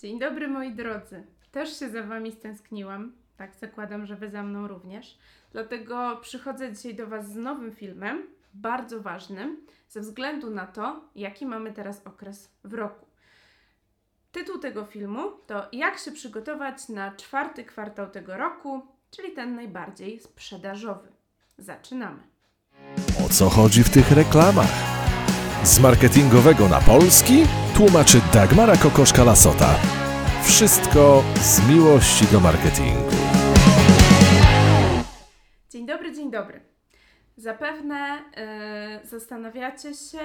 Dzień dobry moi drodzy. Też się za Wami stęskniłam. Tak, zakładam, że Wy za mną również. Dlatego przychodzę dzisiaj do Was z nowym filmem, bardzo ważnym, ze względu na to, jaki mamy teraz okres w roku. Tytuł tego filmu to Jak się przygotować na czwarty kwartał tego roku, czyli ten najbardziej sprzedażowy. Zaczynamy. O co chodzi w tych reklamach? Z marketingowego na polski tłumaczy Dagmara Kokoszka-Lasota. Wszystko z miłości do marketingu. Dzień dobry, dzień dobry. Zapewne yy, zastanawiacie się,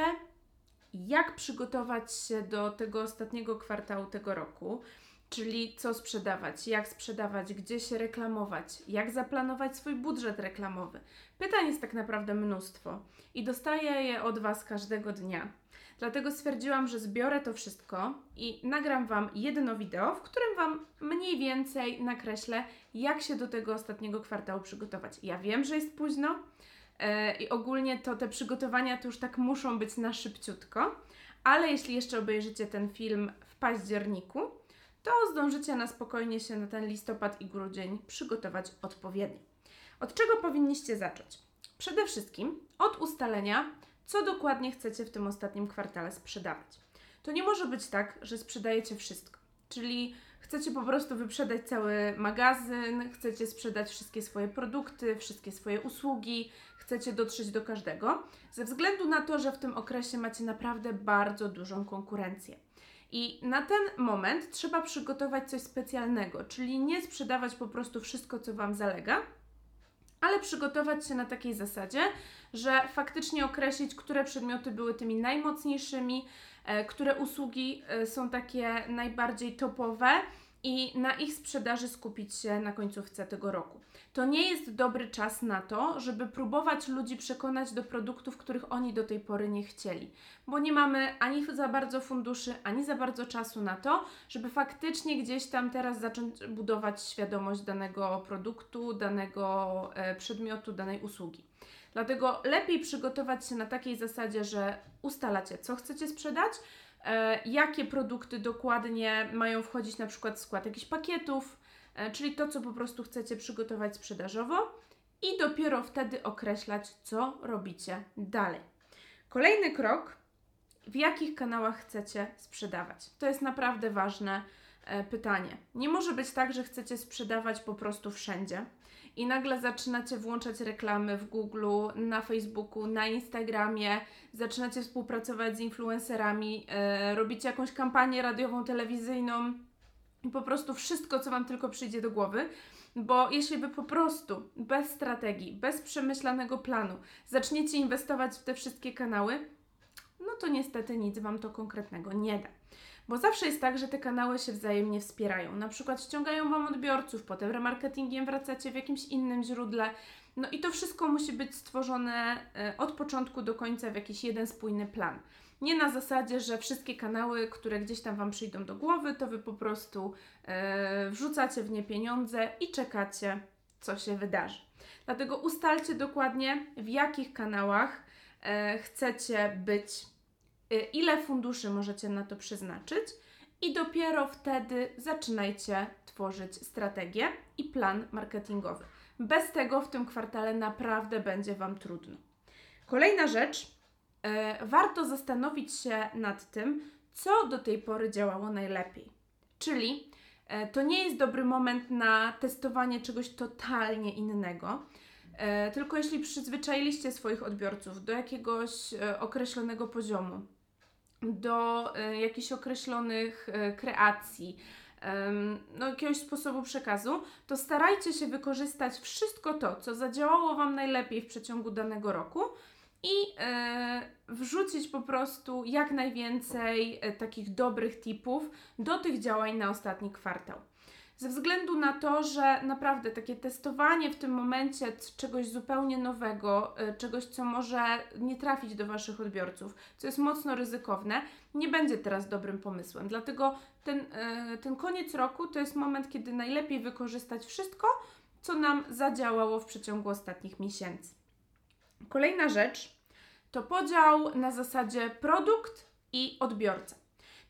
jak przygotować się do tego ostatniego kwartału tego roku, czyli co sprzedawać, jak sprzedawać, gdzie się reklamować, jak zaplanować swój budżet reklamowy. Pytań jest tak naprawdę mnóstwo i dostaję je od Was każdego dnia. Dlatego stwierdziłam, że zbiorę to wszystko i nagram Wam jedno wideo, w którym Wam mniej więcej nakreślę, jak się do tego ostatniego kwartału przygotować. Ja wiem, że jest późno yy, i ogólnie to te przygotowania to już tak muszą być na szybciutko, ale jeśli jeszcze obejrzycie ten film w październiku, to zdążycie na spokojnie się na ten listopad i grudzień przygotować odpowiednio. Od czego powinniście zacząć? Przede wszystkim od ustalenia, co dokładnie chcecie w tym ostatnim kwartale sprzedawać. To nie może być tak, że sprzedajecie wszystko, czyli chcecie po prostu wyprzedać cały magazyn, chcecie sprzedać wszystkie swoje produkty, wszystkie swoje usługi, chcecie dotrzeć do każdego, ze względu na to, że w tym okresie macie naprawdę bardzo dużą konkurencję. I na ten moment trzeba przygotować coś specjalnego, czyli nie sprzedawać po prostu wszystko, co Wam zalega, ale przygotować się na takiej zasadzie, że faktycznie określić, które przedmioty były tymi najmocniejszymi, e, które usługi e, są takie najbardziej topowe i na ich sprzedaży skupić się na końcówce tego roku. To nie jest dobry czas na to, żeby próbować ludzi przekonać do produktów, których oni do tej pory nie chcieli, bo nie mamy ani za bardzo funduszy, ani za bardzo czasu na to, żeby faktycznie gdzieś tam teraz zacząć budować świadomość danego produktu, danego e, przedmiotu, danej usługi. Dlatego lepiej przygotować się na takiej zasadzie, że ustalacie, co chcecie sprzedać, jakie produkty dokładnie mają wchodzić na przykład w skład jakichś pakietów, e, czyli to, co po prostu chcecie przygotować sprzedażowo i dopiero wtedy określać, co robicie dalej. Kolejny krok, w jakich kanałach chcecie sprzedawać. To jest naprawdę ważne e, pytanie. Nie może być tak, że chcecie sprzedawać po prostu wszędzie i nagle zaczynacie włączać reklamy w Google, na Facebooku, na Instagramie, zaczynacie współpracować z influencerami, e, robicie jakąś kampanię radiową, telewizyjną i po prostu wszystko, co Wam tylko przyjdzie do głowy. Bo jeśli Wy po prostu bez strategii, bez przemyślanego planu zaczniecie inwestować w te wszystkie kanały, no to niestety nic Wam to konkretnego nie da. Bo zawsze jest tak, że te kanały się wzajemnie wspierają. Na przykład ściągają Wam odbiorców, potem remarketingiem wracacie w jakimś innym źródle. No i to wszystko musi być stworzone e, od początku do końca w jakiś jeden spójny plan. Nie na zasadzie, że wszystkie kanały, które gdzieś tam Wam przyjdą do głowy, to Wy po prostu e, wrzucacie w nie pieniądze i czekacie, co się wydarzy. Dlatego ustalcie dokładnie, w jakich kanałach e, chcecie być ile funduszy możecie na to przeznaczyć i dopiero wtedy zaczynajcie tworzyć strategię i plan marketingowy. Bez tego w tym kwartale naprawdę będzie Wam trudno. Kolejna rzecz, yy, warto zastanowić się nad tym, co do tej pory działało najlepiej. Czyli yy, to nie jest dobry moment na testowanie czegoś totalnie innego. Tylko jeśli przyzwyczailiście swoich odbiorców do jakiegoś określonego poziomu, do y, jakichś określonych y, kreacji, no, jakiegoś sposobu przekazu, to starajcie się wykorzystać wszystko to, co zadziałało Wam najlepiej w przeciągu danego roku i e, wrzucić po prostu jak najwięcej e, takich dobrych tipów do tych działań na ostatni kwartał ze względu na to, że naprawdę takie testowanie w tym momencie czegoś zupełnie nowego, y, czegoś, co może nie trafić do Waszych odbiorców, co jest mocno ryzykowne, nie będzie teraz dobrym pomysłem. Dlatego ten, y, ten koniec roku to jest moment, kiedy najlepiej wykorzystać wszystko, co nam zadziałało w przeciągu ostatnich miesięcy. Kolejna rzecz to podział na zasadzie produkt i odbiorca.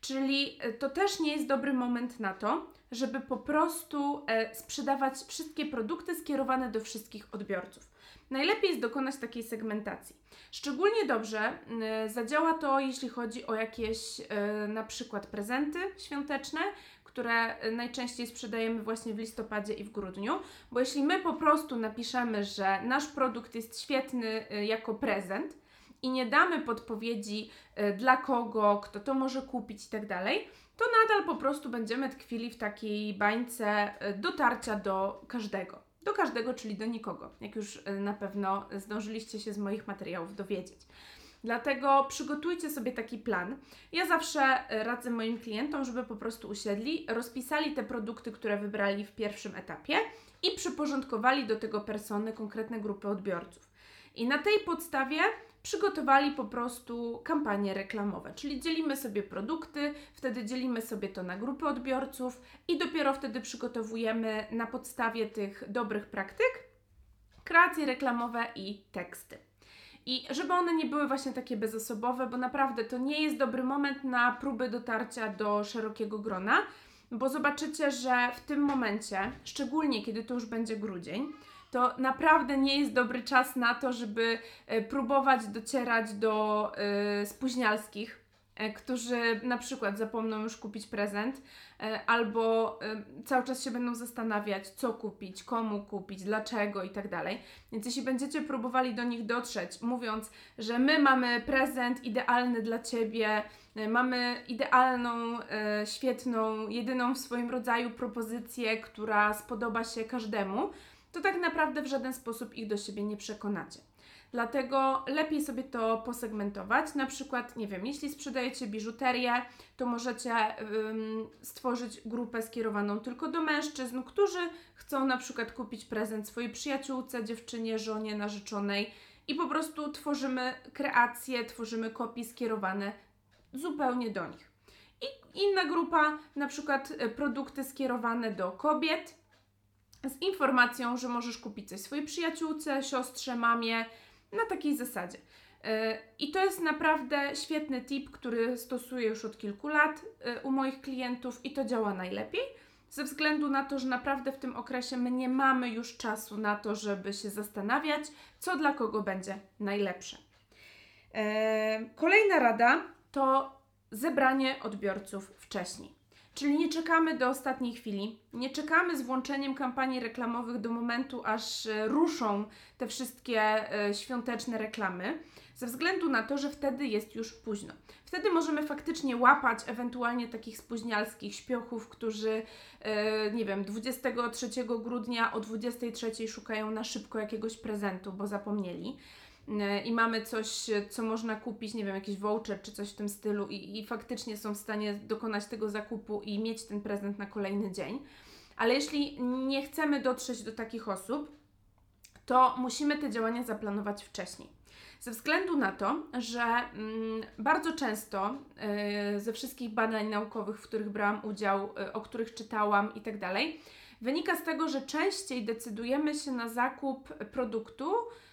Czyli e, to też nie jest dobry moment na to, żeby po prostu e, sprzedawać wszystkie produkty skierowane do wszystkich odbiorców. Najlepiej jest dokonać takiej segmentacji. Szczególnie dobrze y, zadziała to, jeśli chodzi o jakieś na przykład prezenty świąteczne, które najczęściej sprzedajemy właśnie w listopadzie i w grudniu, bo jeśli my po prostu napiszemy, że nasz produkt jest świetny jako prezent i nie damy podpowiedzi dla kogo, kto to może kupić i tak dalej, to nadal po prostu będziemy tkwili w takiej bańce dotarcia do każdego. Do każdego, czyli do nikogo, jak już e, na pewno zdążyliście się z moich materiałów dowiedzieć. Dlatego przygotujcie sobie taki plan. Ja zawsze e, radzę moim klientom, żeby po prostu usiedli, rozpisali te produkty, które wybrali w pierwszym etapie i przyporządkowali do tego persony konkretne grupy odbiorców. I na tej podstawie przygotowali po prostu kampanie reklamowe, czyli dzielimy sobie produkty, wtedy dzielimy sobie to na grupy odbiorców i dopiero wtedy przygotowujemy na podstawie tych dobrych praktyk kreacje reklamowe i teksty. I żeby one nie były właśnie takie bezosobowe, bo naprawdę to nie jest dobry moment na próby dotarcia do szerokiego grona, bo zobaczycie, że w tym momencie, szczególnie kiedy to już będzie grudzień, to naprawdę nie jest dobry czas na to, żeby e, próbować docierać do y, spóźnialskich, y, którzy na przykład zapomną już kupić prezent, albo cały czas się będą zastanawiać, co kupić, komu kupić, dlaczego i tak dalej. Więc jeśli będziecie próbowali do nich dotrzeć, mówiąc, że my mamy prezent idealny dla ciebie, mamy idealną, świetną, jedyną w swoim rodzaju propozycję, która spodoba się każdemu, to tak naprawdę w żaden sposób ich do siebie nie przekonacie. Dlatego lepiej sobie to posegmentować. Na przykład, nie wiem, jeśli sprzedajecie biżuterię, to możecie ym, stworzyć grupę skierowaną tylko do mężczyzn, którzy chcą na przykład kupić prezent swojej przyjaciółce, dziewczynie, żonie, narzeczonej i po prostu tworzymy kreacje, tworzymy kopie skierowane zupełnie do nich. I inna grupa, na przykład y, produkty skierowane do kobiet, z informacją, że możesz kupić coś swojej przyjaciółce, siostrze, mamie, na takiej zasadzie. E, I to jest naprawdę świetny tip, który stosuję już od kilku lat e, u moich klientów i to działa najlepiej, ze względu na to, że naprawdę w tym okresie my nie mamy już czasu na to, żeby się zastanawiać, co dla kogo będzie najlepsze. E, kolejna rada to zebranie odbiorców wcześniej. Czyli nie czekamy do ostatniej chwili, nie czekamy z włączeniem kampanii reklamowych do momentu, aż e, ruszą te wszystkie e, świąteczne reklamy, ze względu na to, że wtedy jest już późno. Wtedy możemy faktycznie łapać ewentualnie takich spóźnialskich śpiochów, którzy, e, nie wiem, 23 grudnia o 23 szukają na szybko jakiegoś prezentu, bo zapomnieli i mamy coś, co można kupić, nie wiem, jakiś voucher czy coś w tym stylu i, i faktycznie są w stanie dokonać tego zakupu i mieć ten prezent na kolejny dzień. Ale jeśli nie chcemy dotrzeć do takich osób, to musimy te działania zaplanować wcześniej. Ze względu na to, że mm, bardzo często y, ze wszystkich badań naukowych, w których brałam udział, y, o których czytałam i tak dalej, wynika z tego, że częściej decydujemy się na zakup produktu, E,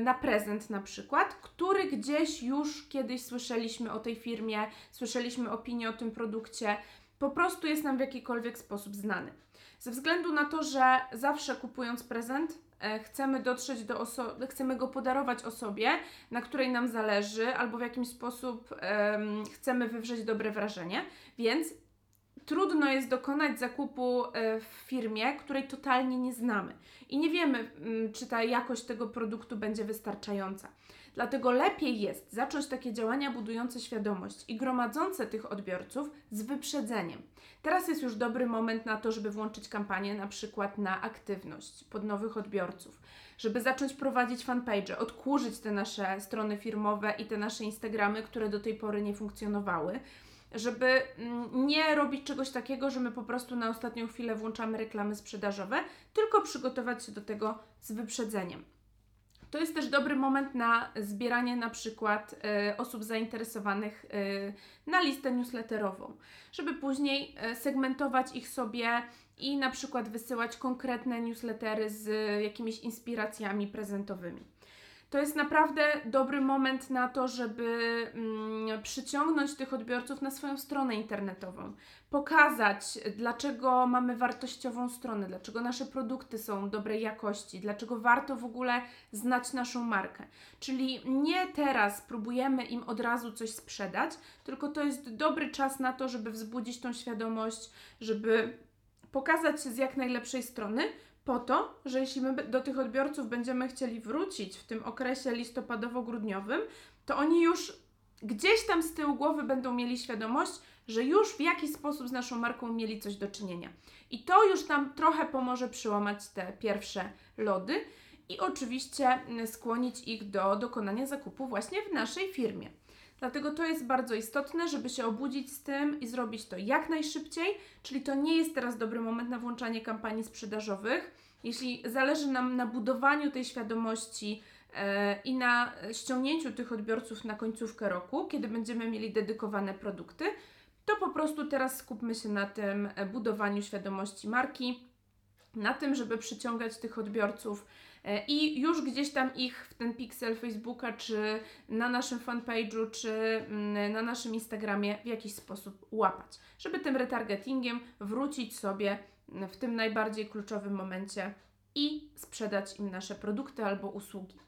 na prezent na przykład, który gdzieś już kiedyś słyszeliśmy o tej firmie, słyszeliśmy opinię o tym produkcie, po prostu jest nam w jakikolwiek sposób znany. Ze względu na to, że zawsze kupując prezent, e, chcemy dotrzeć do osoby, chcemy go podarować osobie, na której nam zależy, albo w jakimś sposób um, chcemy wywrzeć dobre wrażenie, więc trudno jest dokonać zakupu e, w firmie, której totalnie nie znamy i nie wiemy, mm, czy ta jakość tego produktu będzie wystarczająca. Dlatego lepiej jest zacząć takie działania budujące świadomość i gromadzące tych odbiorców z wyprzedzeniem. Teraz jest już dobry moment na to, żeby włączyć kampanię na przykład na aktywność pod nowych odbiorców, żeby zacząć prowadzić fanpage, odkurzyć te nasze strony firmowe i te nasze Instagramy, które do tej pory nie funkcjonowały żeby mm, nie robić czegoś takiego, że my po prostu na ostatnią chwilę włączamy reklamy sprzedażowe, tylko przygotować się do tego z wyprzedzeniem. To jest też dobry moment na zbieranie na przykład y, osób zainteresowanych y, na listę newsletterową, żeby później y, segmentować ich sobie i na przykład wysyłać konkretne newslettery z jakimiś inspiracjami prezentowymi. To jest naprawdę dobry moment na to, żeby mm, przyciągnąć tych odbiorców na swoją stronę internetową. Pokazać, dlaczego mamy wartościową stronę, dlaczego nasze produkty są dobrej jakości, dlaczego warto w ogóle znać naszą markę. Czyli nie teraz próbujemy im od razu coś sprzedać, tylko to jest dobry czas na to, żeby wzbudzić tą świadomość, żeby pokazać się z jak najlepszej strony, po to, że jeśli my do tych odbiorców będziemy chcieli wrócić w tym okresie listopadowo-grudniowym, to oni już gdzieś tam z tyłu głowy będą mieli świadomość, że już w jakiś sposób z naszą marką mieli coś do czynienia. I to już tam trochę pomoże przyłamać te pierwsze lody i oczywiście mm, skłonić ich do dokonania zakupu właśnie w naszej firmie. Dlatego to jest bardzo istotne, żeby się obudzić z tym i zrobić to jak najszybciej, czyli to nie jest teraz dobry moment na włączanie kampanii sprzedażowych. Jeśli zależy nam na budowaniu tej świadomości e, i na ściągnięciu tych odbiorców na końcówkę roku, kiedy będziemy mieli dedykowane produkty, to po prostu teraz skupmy się na tym e, budowaniu świadomości marki, na tym, żeby przyciągać tych odbiorców i już gdzieś tam ich w ten pixel Facebooka, czy na naszym fanpage'u, czy mm, na naszym Instagramie w jakiś sposób łapać, żeby tym retargetingiem wrócić sobie w tym najbardziej kluczowym momencie i sprzedać im nasze produkty albo usługi.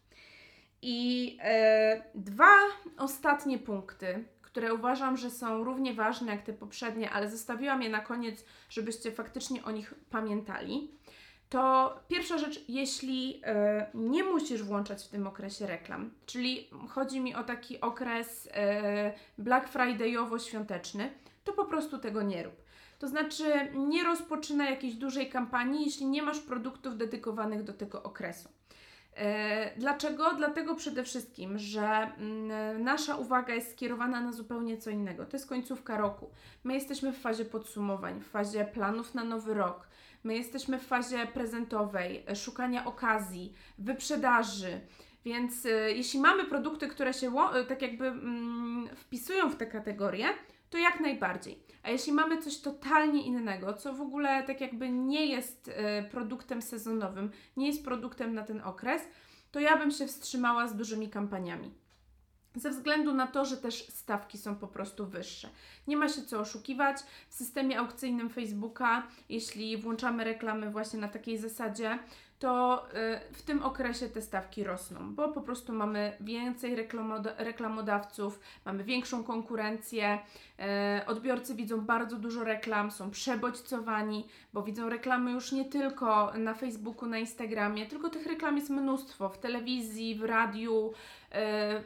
I e, dwa ostatnie punkty, które uważam, że są równie ważne jak te poprzednie, ale zostawiłam je na koniec, żebyście faktycznie o nich pamiętali to pierwsza rzecz, jeśli e, nie musisz włączać w tym okresie reklam, czyli chodzi mi o taki okres e, Black Friday'owo-świąteczny, to po prostu tego nie rób. To znaczy, nie rozpoczyna jakiejś dużej kampanii, jeśli nie masz produktów dedykowanych do tego okresu. E, dlaczego? Dlatego przede wszystkim, że mm, nasza uwaga jest skierowana na zupełnie co innego. To jest końcówka roku. My jesteśmy w fazie podsumowań, w fazie planów na nowy rok. My jesteśmy w fazie prezentowej, e, szukania okazji, wyprzedaży. Więc y, jeśli mamy produkty, które się y, tak jakby mm, wpisują w te kategorie, to jak najbardziej. A jeśli mamy coś totalnie innego, co w ogóle tak jakby nie jest produktem sezonowym, nie jest produktem na ten okres, to ja bym się wstrzymała z dużymi kampaniami. Ze względu na to, że też stawki są po prostu wyższe. Nie ma się co oszukiwać. W systemie aukcyjnym Facebooka, jeśli włączamy reklamy właśnie na takiej zasadzie, to y, w tym okresie te stawki rosną, bo po prostu mamy więcej reklamodawców, mamy większą konkurencję, y, odbiorcy widzą bardzo dużo reklam, są przebodźcowani, bo widzą reklamy już nie tylko na Facebooku, na Instagramie, tylko tych reklam jest mnóstwo w telewizji, w radiu, y,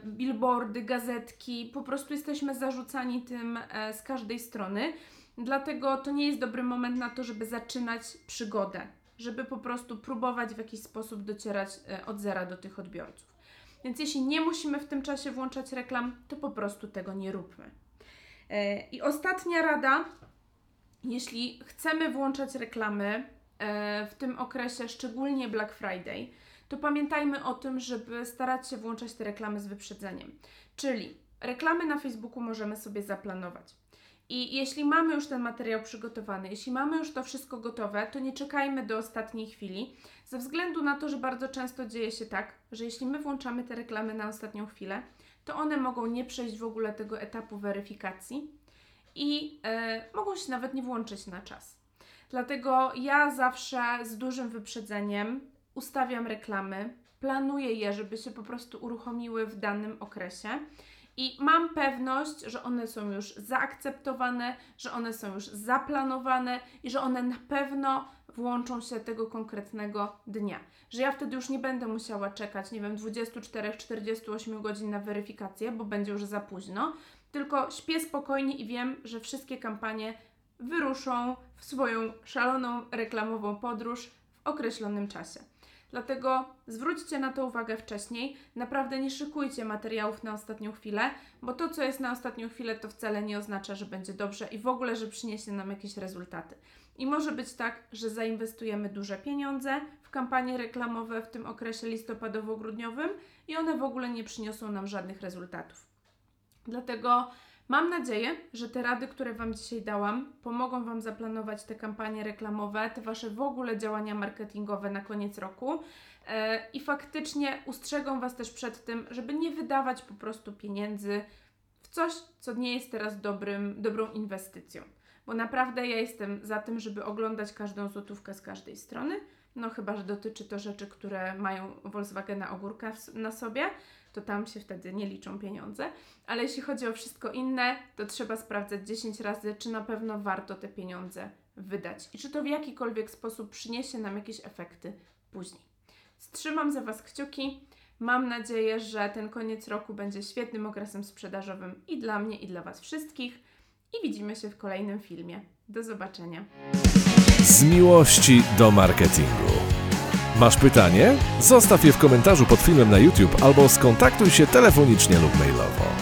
billboardy, gazetki, po prostu jesteśmy zarzucani tym z każdej strony. Dlatego to nie jest dobry moment na to, żeby zaczynać przygodę żeby po prostu próbować w jakiś sposób docierać e, od zera do tych odbiorców. Więc jeśli nie musimy w tym czasie włączać reklam, to po prostu tego nie róbmy. E, I ostatnia rada, jeśli chcemy włączać reklamy e, w tym okresie, szczególnie Black Friday, to pamiętajmy o tym, żeby starać się włączać te reklamy z wyprzedzeniem. Czyli reklamy na Facebooku możemy sobie zaplanować. I jeśli mamy już ten materiał przygotowany, jeśli mamy już to wszystko gotowe, to nie czekajmy do ostatniej chwili, ze względu na to, że bardzo często dzieje się tak, że jeśli my włączamy te reklamy na ostatnią chwilę, to one mogą nie przejść w ogóle tego etapu weryfikacji i e, mogą się nawet nie włączyć na czas. Dlatego ja zawsze z dużym wyprzedzeniem ustawiam reklamy, planuję je, żeby się po prostu uruchomiły w danym okresie i mam pewność, że one są już zaakceptowane, że one są już zaplanowane i że one na pewno włączą się tego konkretnego dnia. Że ja wtedy już nie będę musiała czekać, nie wiem, 24-48 godzin na weryfikację, bo będzie już za późno, tylko śpię spokojnie i wiem, że wszystkie kampanie wyruszą w swoją szaloną reklamową podróż w określonym czasie. Dlatego zwróćcie na to uwagę wcześniej. Naprawdę nie szykujcie materiałów na ostatnią chwilę, bo to, co jest na ostatnią chwilę, to wcale nie oznacza, że będzie dobrze i w ogóle, że przyniesie nam jakieś rezultaty. I może być tak, że zainwestujemy duże pieniądze w kampanie reklamowe w tym okresie listopadowo-grudniowym i one w ogóle nie przyniosą nam żadnych rezultatów. Dlatego Mam nadzieję, że te rady, które Wam dzisiaj dałam, pomogą Wam zaplanować te kampanie reklamowe, te Wasze w ogóle działania marketingowe na koniec roku e, i faktycznie ustrzegą Was też przed tym, żeby nie wydawać po prostu pieniędzy w coś, co nie jest teraz dobrym, dobrą inwestycją. Bo naprawdę ja jestem za tym, żeby oglądać każdą złotówkę z każdej strony. No chyba, że dotyczy to rzeczy, które mają Volkswagena ogórka na sobie, to tam się wtedy nie liczą pieniądze. Ale jeśli chodzi o wszystko inne, to trzeba sprawdzać 10 razy, czy na pewno warto te pieniądze wydać i czy to w jakikolwiek sposób przyniesie nam jakieś efekty później. Trzymam za Was kciuki. Mam nadzieję, że ten koniec roku będzie świetnym okresem sprzedażowym i dla mnie, i dla Was wszystkich. I widzimy się w kolejnym filmie. Do zobaczenia. Z miłości do marketingu. Masz pytanie? Zostaw je w komentarzu pod filmem na YouTube albo skontaktuj się telefonicznie lub mailowo.